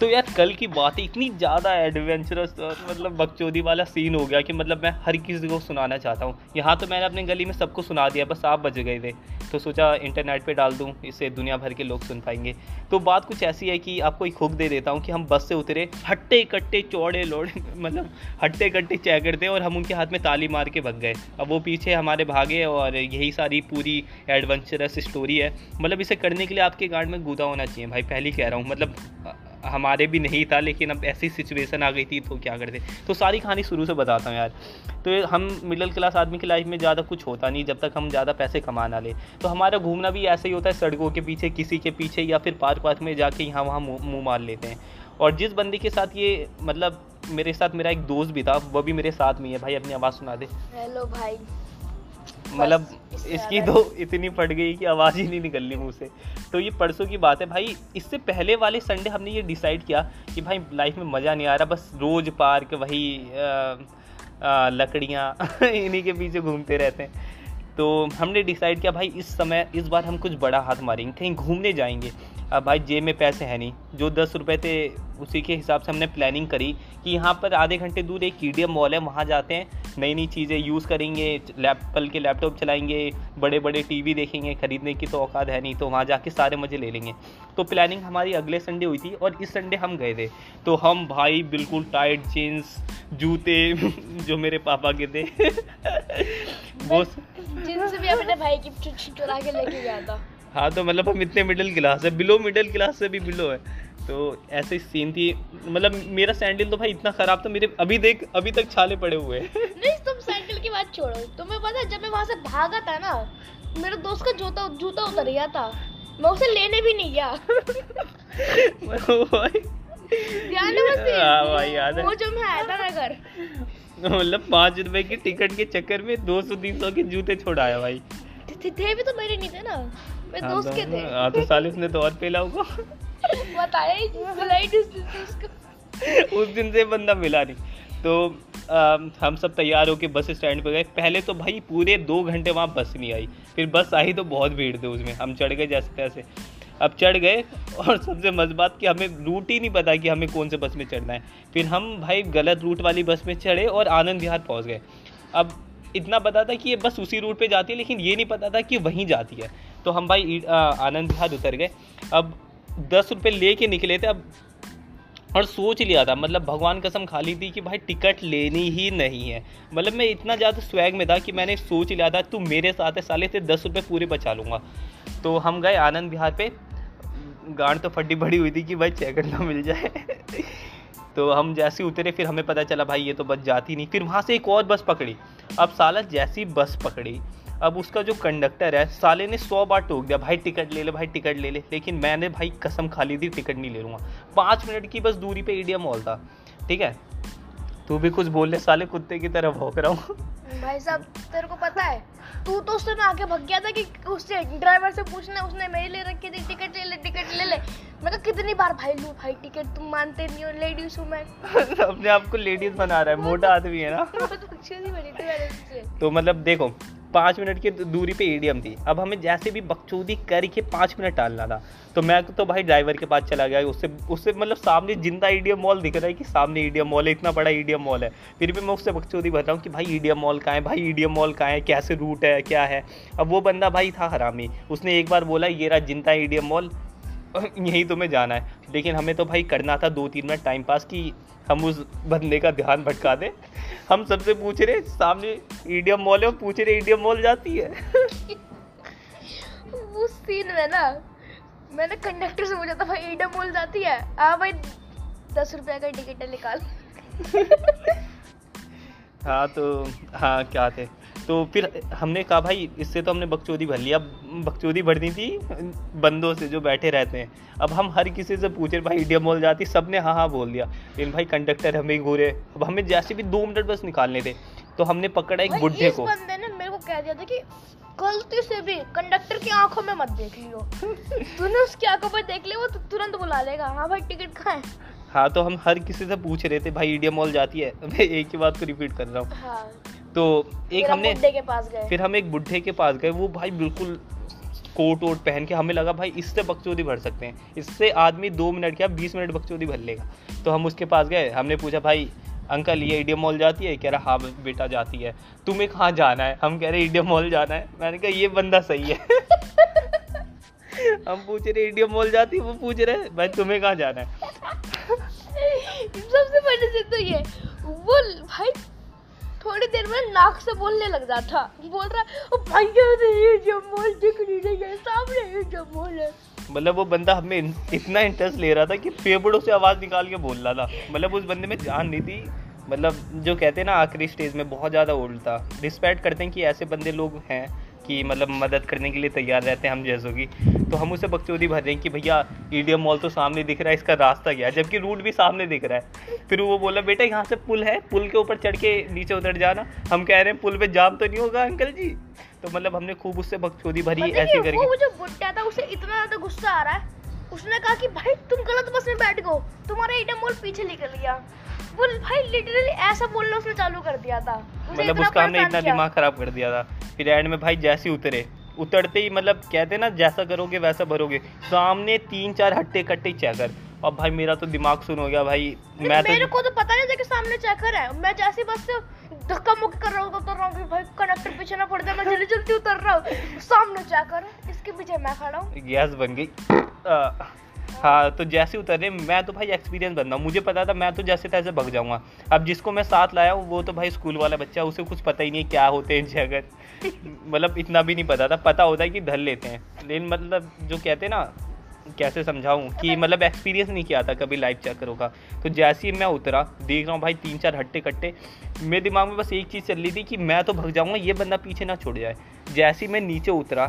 तो यार कल की बात है, इतनी ज़्यादा एडवेंचरस और मतलब बकचोदी वाला सीन हो गया कि मतलब मैं हर किसी को सुनाना चाहता हूँ। यहाँ तो मैंने अपने गली में सबको सुना दिया, बस आप बच गए थे। तो सोचा इंटरनेट पे डाल दूँ, इससे दुनिया भर के लोग सुन पाएँगे। तो बात कुछ ऐसी है कि आपको एक हुक दे देता हूँ कि हम बस से उतरे, हट्टे कट्टे चौड़े लोड़े मतलब हट्टे कट्टे चैकर थे और हम उनके हाथ में ताली मार के भग गए। अब वो पीछे हमारे भागे और यही सारी पूरी एडवेंचरस स्टोरी है। मतलब इसे करने के लिए आपके गार्ड में गूदा होना चाहिए, भाई, पहले कह रहा हूँ। मतलब हमारे भी नहीं था, लेकिन अब ऐसी सिचुएशन आ गई थी तो क्या करते? तो सारी कहानी शुरू से बताता हूँ यार। तो हम मिडिल क्लास आदमी की लाइफ में ज़्यादा कुछ होता नहीं, जब तक हम ज़्यादा पैसे कमा ना ले। तो हमारा घूमना भी ऐसे ही होता है, सड़कों के पीछे, किसी के पीछे, या फिर पार्क वार्क में जाके यहाँ वहाँ मुँह मार लेते हैं। और जिस बंदी के साथ ये मतलब मेरे साथ मेरा एक दोस्त भी था, वो भी मेरे साथ में है भाई, अपनी आवाज़ सुना दे। हेलो भाई। मतलब इसकी तो इतनी फट गई कि आवाज़ ही नहीं निकलनी रही मुँह से। तो ये परसों की बात है। भाई इससे पहले वाले संडे हमने ये डिसाइड किया कि भाई लाइफ में मज़ा नहीं आ रहा बस रोज़ पार्क वही लकड़ियाँ इन्हीं के पीछे घूमते रहते हैं। तो हमने डिसाइड किया, भाई, इस समय, इस बार हम कुछ बड़ा हाथ मारेंगे, कहीं घूमने जाएँगे। अब भाई, जेब में पैसे हैं नहीं। जो दस रुपये थे, उसी के हिसाब से हमने प्लानिंग करी कि यहाँ पर आधे घंटे दूर एक ई मॉल है, वहाँ जाते हैं। नई नई चीज़ें यूज़ करेंगे लैपल के लैपटॉप चलाएँगे बड़े बड़े टीवी देखेंगे, ख़रीदने की तो औकात है नहीं तो वहाँ जाके सारे मज़े ले लेंगे। तो प्लानिंग हमारी अगले संडे हुई थी और इस संडे हम गए थे। तो हम भाई बिल्कुल टाइट जीन्स जूते, जो मेरे पापा के थे वो जीन्स भी अपने भाई की चुरा के लेके गया था। हाँ तो मतलब हम इतने मिडिल क्लास है बिलो मिडिल क्लास से भी बिलो है। तो ऐसे सीन थी मतलब मेरा सैंडल तो भाई इतना खराब था मेरे अभी देख अभी तक छाले पड़े हुए नहीं तुम सैंडल की बात छोड़ो। तुम्हें पता जब मैं वहाँ से भागा था ना मेरे दोस्त का जूता जूता उतर गया था। मैं उसे लेने भी नहीं गया। ध्यान है भाई याद है। वो जो मैं आया था ना घर मतलब पाँच रुपए की टिकट के चक्कर में दो सौ तीन सौ के जूते छोड़ाया भाई। थे भी तो मेरे नहीं थे ना। मेरे हाँ, दोस्त के थे। हाँ तो सालिस ने तो और पेला होगा। बताया उस दिन से बंदा मिला नहीं। तो आ, हम सब तैयार होके बस स्टैंड पे गए। पहले तो भाई पूरे दो घंटे वहाँ बस नहीं आई। फिर बस आई तो बहुत भीड़ थी उसमें। हम चढ़ गए जैसे तैसे। अब चढ़ गए और सबसे मज़ बात कि हमें रूट ही नहीं पता कि हमें कौन से बस में चढ़ना है। फिर हम भाई गलत रूट वाली बस में चढ़े और आनंद विहार पहुँच गए। अब इतना पता था कि ये बस उसी रूट पे जाती है, लेकिन ये नहीं पता था कि वहीं जाती है। तो हम भाई आनंद विहार उतर गए। अब दस रुपये ले के निकले थे, अब और सोच लिया था मतलब भगवान कसम खा ली थी कि भाई टिकट लेनी ही नहीं है। मतलब मैं इतना ज़्यादा स्वैग में था कि मैंने सोच लिया था, तू मेरे साथ है, साले से दस रुपये पूरे बचा लूँगा। तो हम गए आनंद विहार पे। गांड तो फटी बड़ी हुई थी कि भाई चेकट ना मिल जाए। तो हम जैसे उतरे, फिर हमें पता चला, भाई ये तो बस जाती नहीं। फिर वहाँ से एक और बस पकड़ी। अब साला जैसी बस पकड़ी, अब उसका जो कंडक्टर है, साले ने सौ बार टोक दिया, भाई टिकट ले ले, भाई टिकट ले ले। लेकिन मैंने भाई कसम खा ली थी टिकट नहीं ले लूँगा। पाँच मिनट की बस दूरी पे इंडिया मॉल था, ठीक है? तू भी कुछ बोल ले साले कुत्ते की तरह भोंक रहा हूँ। भाई साहब तेरे को पता है तू तो उस समय आके भग गया था कि उससे ड्राइवर से पूछना उसने मेरे लिए रखी थी टिकट ले ले टिकट ले ले। मैं तो कितनी बार भाई लू भाई टिकट तुम मानते नहीं हो लेडीज़ हूँ मैं। अपने आप को लेडीज़ बना रहा है मोटा आदमी है ना। तो मतलब देखो पाँच मिनट की दूरी पे एडीएम थी। अब हमें जैसे भी बकचोदी करके पाँच मिनट टालना था। तो मैं तो भाई ड्राइवर के पास चला गया उससे उससे मतलब सामने ज़िंदा ईडीएम मॉल दिख रहा है कि सामने ईडीएम मॉल है इतना बड़ा ईडीएम मॉल है। फिर भी मैं उससे बकचोदी बता हूँ कि भाई ईडीएम मॉल कहाँ है भाई ईडीएम मॉल कहाँ है कैसे रूट है क्या है? अब वो बंदा भाई था हरामी। उसने एक बार बोला ये रहा ज़िंदा ईडीएम मॉल यहीं तुम्हें जाना है। लेकिन हमें तो भाई करना था दो तीन मिनट टाइम पास कि हम उस बंदे का ध्यान भटका दें। हम सबसे पूछ रहे सामने ईडियम मॉल है पूछ रहे ईडियम मॉल जाती है? उस सीन में ना मैंने कंडक्टर से पूछा था भाई ईडियम मॉल जाती है? हाँ भाई दस रुपए का टिकट निकाल। हाँ तो हाँ क्या थे? तो फिर हमने कहा भाई इससे तो हमने बकचोदी भर लिया बकचोदी भरनी थी बंदों से जो बैठे रहते हैं। अब हम हर किसी से पूछे भाई इंडिया मॉल जाती? सबने हाँ हाँ बोल दिया। लेकिन भाई कंडक्टर हमें घूरे। अब हमें जैसे भी दो मिनट बस निकालने थे। तो हमने पकड़ा एक बुढ़े को। बंदे ने मेरे को कह दिया था कि गलती से भी कंडक्टर की आँखों में मत देख लियो। तूने उसकी आँखों पर देख लिया वो तुरंत बुला लेगा। हाँ भाई टिकट कहाँ है? हाँ तो हम हर किसी से पूछ रहे थे भाई इंडिया मॉल जाती है? मैं एक ही बात को रिपीट कर रहा हूँ। हाँ। तो एक हमने के पास गए। फिर हम एक बुढ़े के पास गए। वो भाई बिल्कुल कोट वोट पहन के हमें लगा भाई इससे बकचोदी भर सकते हैं। इससे आदमी दो मिनट क्या बीस मिनट बकचोदी भर लेगा। तो हम उसके पास गए। हमने पूछा भाई अंकल ये ईडियम मॉल जाती है? कह रहा हाँ बेटा जाती है। तुम्हें कहाँ जाना है? हम कह रहे ईडियम मॉल जाना है। मैंने कहा ये बंदा सही है। हम पूछ रहे ईडियम मॉल जाती है? वो पूछ रहे भाई तुम्हें कहाँ जाना है? बड़ी चीज़ तो ये। वो भाई थोड़ी देर में नाक से बोलने लग जाता बोल रहा, ओ भाई, ये जो मॉल दिख नहीं रही है सामने ये है। मतलब वो बंदा हमें इतना इंटरेस्ट ले रहा था कि फेफड़ों से आवाज़ निकाल के बोल रहा था। मतलब उस बंदे में जान नहीं थी। मतलब जो कहते हैं ना, आखिरी स्टेज में बहुत ज़्यादा ओल्ड था। रिस्पेक्ट करते हैं कि ऐसे बंदे लोग हैं। कि मतलब मदद करने के लिए तैयार रहते हैं हम जैसों की। तो हम उसे बकचोदी भर रहे हैं कि भैया ई मॉल तो सामने दिख रहा है इसका रास्ता क्या है? जबकि रूट भी सामने दिख रहा है। फिर वो बोला बेटा यहाँ से पुल है पुल के ऊपर चढ़ के नीचे उतर जाना। हम कह रहे हैं पुल पे जाम तो नहीं होगा अंकल जी? तो मतलब हमने खूब उससे बकचोदी भरी मतलब ऐसे करके। वो जो बुट्टा था उसे इतना ज़्यादा गुस्सा आ रहा है? उसने कहा कि भाई तुम गलत बस में बैठ गो तुम्हारा ईडम मॉल पीछे निकल गया। वो भाई लिटरली ऐसा बोलना उसने चालू कर दिया था। मतलब उसका हमने इतना दिमाग खराब कर दिया था फिर एंड में भाई जैसे उतरे उतरते ही मतलब कहते ना जैसा करोगे वैसा भरोगे। सामने तीन चार हट्टे कट्टे चेकर अब भाई मेरा तो दिमाग सुन हो गया भाई मैं मेरे तो को तो पता नहीं था कि सामने चेकर है। मैं जैसे बस धक्का मुक्की कर रहा हूँ तो उतर रहा हूँ कि भाई कंडक्टर पीछे ना पड़ जाए मैं जल्दी जल्दी उतर रहा हूँ। सामने चेकर है इसके पीछे मैं खड़ा हूँ। गैस बन गई। हाँ तो जैसे उतरे मैं तो भाई एक्सपीरियंस बंदा हूँ। मुझे पता था मैं तो जैसे तैसे भग जाऊँगा। अब जिसको मैं साथ लाया हूँ वो तो भाई स्कूल वाला बच्चा उसे कुछ पता ही नहीं क्या होते हैं जगत। मतलब इतना भी नहीं पता था पता होता है कि धर लेते हैं। लेकिन मतलब जो कहते हैं ना कैसे समझाऊं कि मतलब एक्सपीरियंस नहीं किया था कभी लाइव चक्करों का। तो जैसे ही मैं उतरा देख रहा हूँ भाई तीन चार हट्टे कट्टे मेरे दिमाग में बस एक चीज़ चल रही थी कि मैं तो भग जाऊँगा ये बंदा पीछे ना छोड़ जाए। जैसे ही मैं नीचे उतरा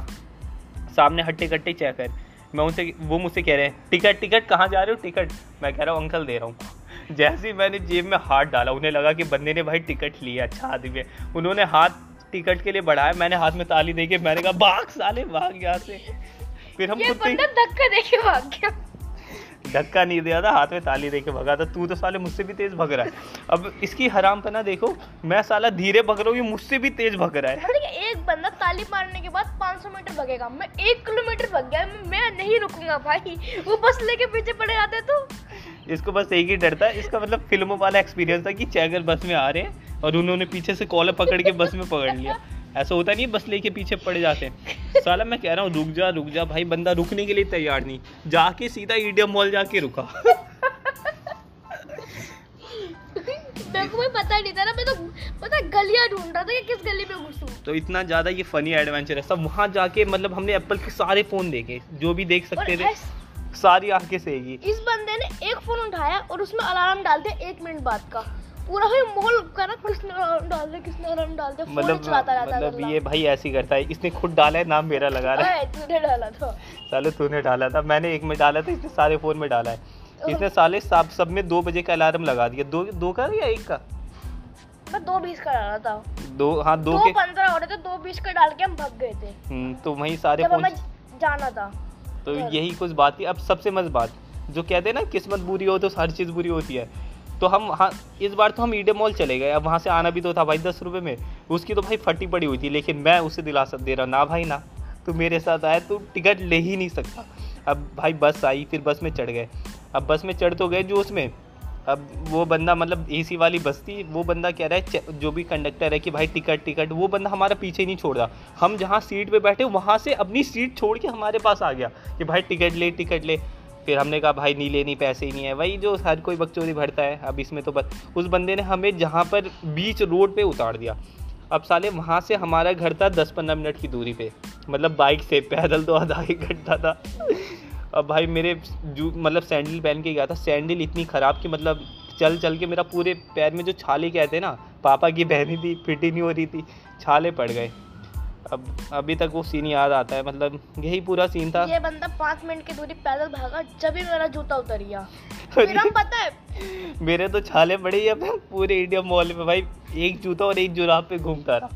सामने हट्टे कट्टे चेकर मैं उनसे वो मुझसे कह रहे हैं टिकट टिकट कहाँ जा रहे हो? टिकट। मैं कह रहा हूँ अंकल दे रहा हूँ। जैसे ही मैंने जेब में हाथ डाला उन्हें लगा कि बंदे ने भाई टिकट लिया अच्छा आदमी है। उन्होंने हाथ टिकट के लिए बढ़ाया मैंने हाथ में ताली दे के मैंने कहा भाग साले भाग यहाँ से। फिर हम ये खुद बंदा धक्का देके भाग गया। धक्का नहीं दिया था हाथ में ताली दे के भगा था। तू तो साले मुझसे भी तेज भग रहा है। अब इसकी हराम पना देखो मैं साला धीरे भग रहा हूँ ये मुझसे भी तेज भग रहा है। एक बंदा ताली मारने के बाद 500 मीटर भगेगा। मैं एक किलोमीटर भग गया मैं नहीं रुकूँगा भाई। वो बस लेके पीछे पड़े जाते तो। इसको बस एक ही डर था। इसका मतलब फ़िल्मों वाला एक्सपीरियंस था कि चैगर बस में आ रहे हैं और उन्होंने पीछे से कॉलर पकड़ के बस में पकड़ लिया। ऐसा होता नहीं बस लेके पीछे पड़ जाते हैं। साला मैं कह रहा हूँ रुक जा रुक जा भाई बंदा रुकने के लिए तैयार नहीं। जाके सीधा ईडियम मॉल जाके रुका। मेरे को पता नहीं था ना मैं तो पता गलियाँ ढूंढ रहा था कि किस गली में घुसूं। तो इतना ज़्यादा ये फनी एडवेंचर है। सब वहाँ जाके मतलब हमने एप्पल के सारे फ़ोन देखे जो भी देख सकते थे सारी आँखें से ये इस बंदे ने एक फ़ोन उठाया और उसमें अलार्म डाल दिया एक मिनट बाद का। पूरा भाई मोल करा किसने अलार्म डाल दिया किसने अलार्म डाल फ़ोन मतलब चलाता रहता मतलब ये भाई ऐसे ही करता है इसने खुद डाला है नाम मेरा लगा रहा है। तूने डाला था। साले तूने डाला था मैंने एक में डाला था इसने सारे फ़ोन में डाला है। इसने साले सब सब में दो बजे का अलार्म लगा दिया दो दो का या एक का? मैं दो बीस का डाला था। दो हाँ दो दो के पंद्रह हो रहे थे दो बीस का डाल के हम भग गए थे। हम्म, तो वही सारे फ़ोन जाना था। तो यही कुछ बात थी। अब सबसे मस्त बात जो कहते हैं ना किस्मत बुरी हो तो हर चीज़ बुरी होती है। तो हम हाँ इस बार तो हम ईडे मॉल चले गए। अब वहाँ से आना भी तो था भाई दस रुपये में। उसकी तो भाई फटी पड़ी हुई थी, लेकिन मैं उसे दिलासा दे रहा ना भाई, ना। तू मेरे साथ आया, तू टिकट ले ही नहीं सकता। अब भाई बस आई, फिर बस में चढ़ गए। अब बस में चढ़ तो गए जो उसमें। अब वो बंदा मतलब एसी वाली बस थी, वो बंदा कह रहा है जो भी कंडक्टर है कि भाई टिकट टिकट। वो बंदा हमारा पीछे नहीं छोड़ रहा। हम जहाँ सीट पे बैठे, वहाँ से अपनी सीट छोड़ के हमारे पास आ गया कि भाई टिकट ले टिकट ले। फिर हमने कहा, भाई, नहीं लेनी, पैसे ही नहीं है। वही जो हर कोई बकचोदी भरता है, अब इसमें तो बस उस बंदे ने हमें जहाँ पर बीच रोड पे उतार दिया। अब साले, वहाँ से हमारा घर था दस पंद्रह मिनट की दूरी पे। मतलब बाइक से, पैदल तो आधा एक घंटा था। अब भाई, मेरे जू मतलब सैंडल पहन के गया था। सैंडल इतनी ख़राब कि मतलब चल चल के मेरा पूरे पैर में जो छाले कहते हैं ना, पापा की पहनी थी, फिट ही नहीं हो रही थी। छाले पड़ गए। अब अभी तक वो सीन याद आता है मतलब यही पूरा सीन था। ये बंदा पाँच मिनट की दूरी पैदल भागा जब ही मेरा जूता उतर गया। हम पता है। मेरे तो छाले पड़े ही अब पूरे इंडिया मॉल में भाई एक जूता और एक जुराब पे घूमता रहा।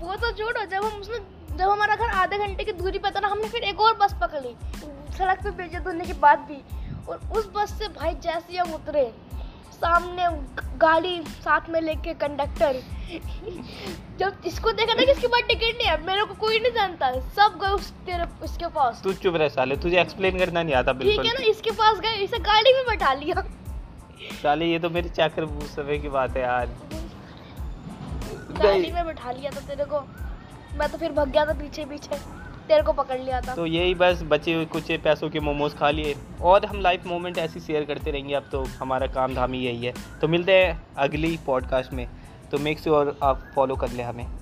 वो तो छोड़ो जब हम उसने जब हमारा घर आधे घंटे की दूरी पे था ना हमने फिर एक और बस पकड़ ली। सड़क पे बेइज्जत होने के बाद भी। और उस बस से भाई जैसे हम उतरे सामने गाड़ी साथ में लेके कंडक्टर। जब इसको देखा ना कि इसके पास टिकट नहीं है मेरे को कोई नहीं जानता। सब गए उस तेरे उसके पास। तू चुप रह साले तुझे एक्सप्लेन करना नहीं आता बिल्कुल ठीक है ना इसके पास गए इसे गाड़ी में बैठा लिया। साले ये तो मेरे चाकर समय की बात है यार। गाड़ी में बैठा लिया था तेरे को। मैं तो फिर भग गया था पीछे पीछे तेरे को पकड़ लिया था। तो यही बस बचे हुए कुछ पैसों के मोमोज खा लिए। और हम लाइफ मोमेंट ऐसी शेयर करते रहेंगे अब तो हमारा काम धाम ही यही है। तो मिलते हैं अगली पॉडकास्ट में। तो मेक श्योर आप फॉलो कर लें हमें।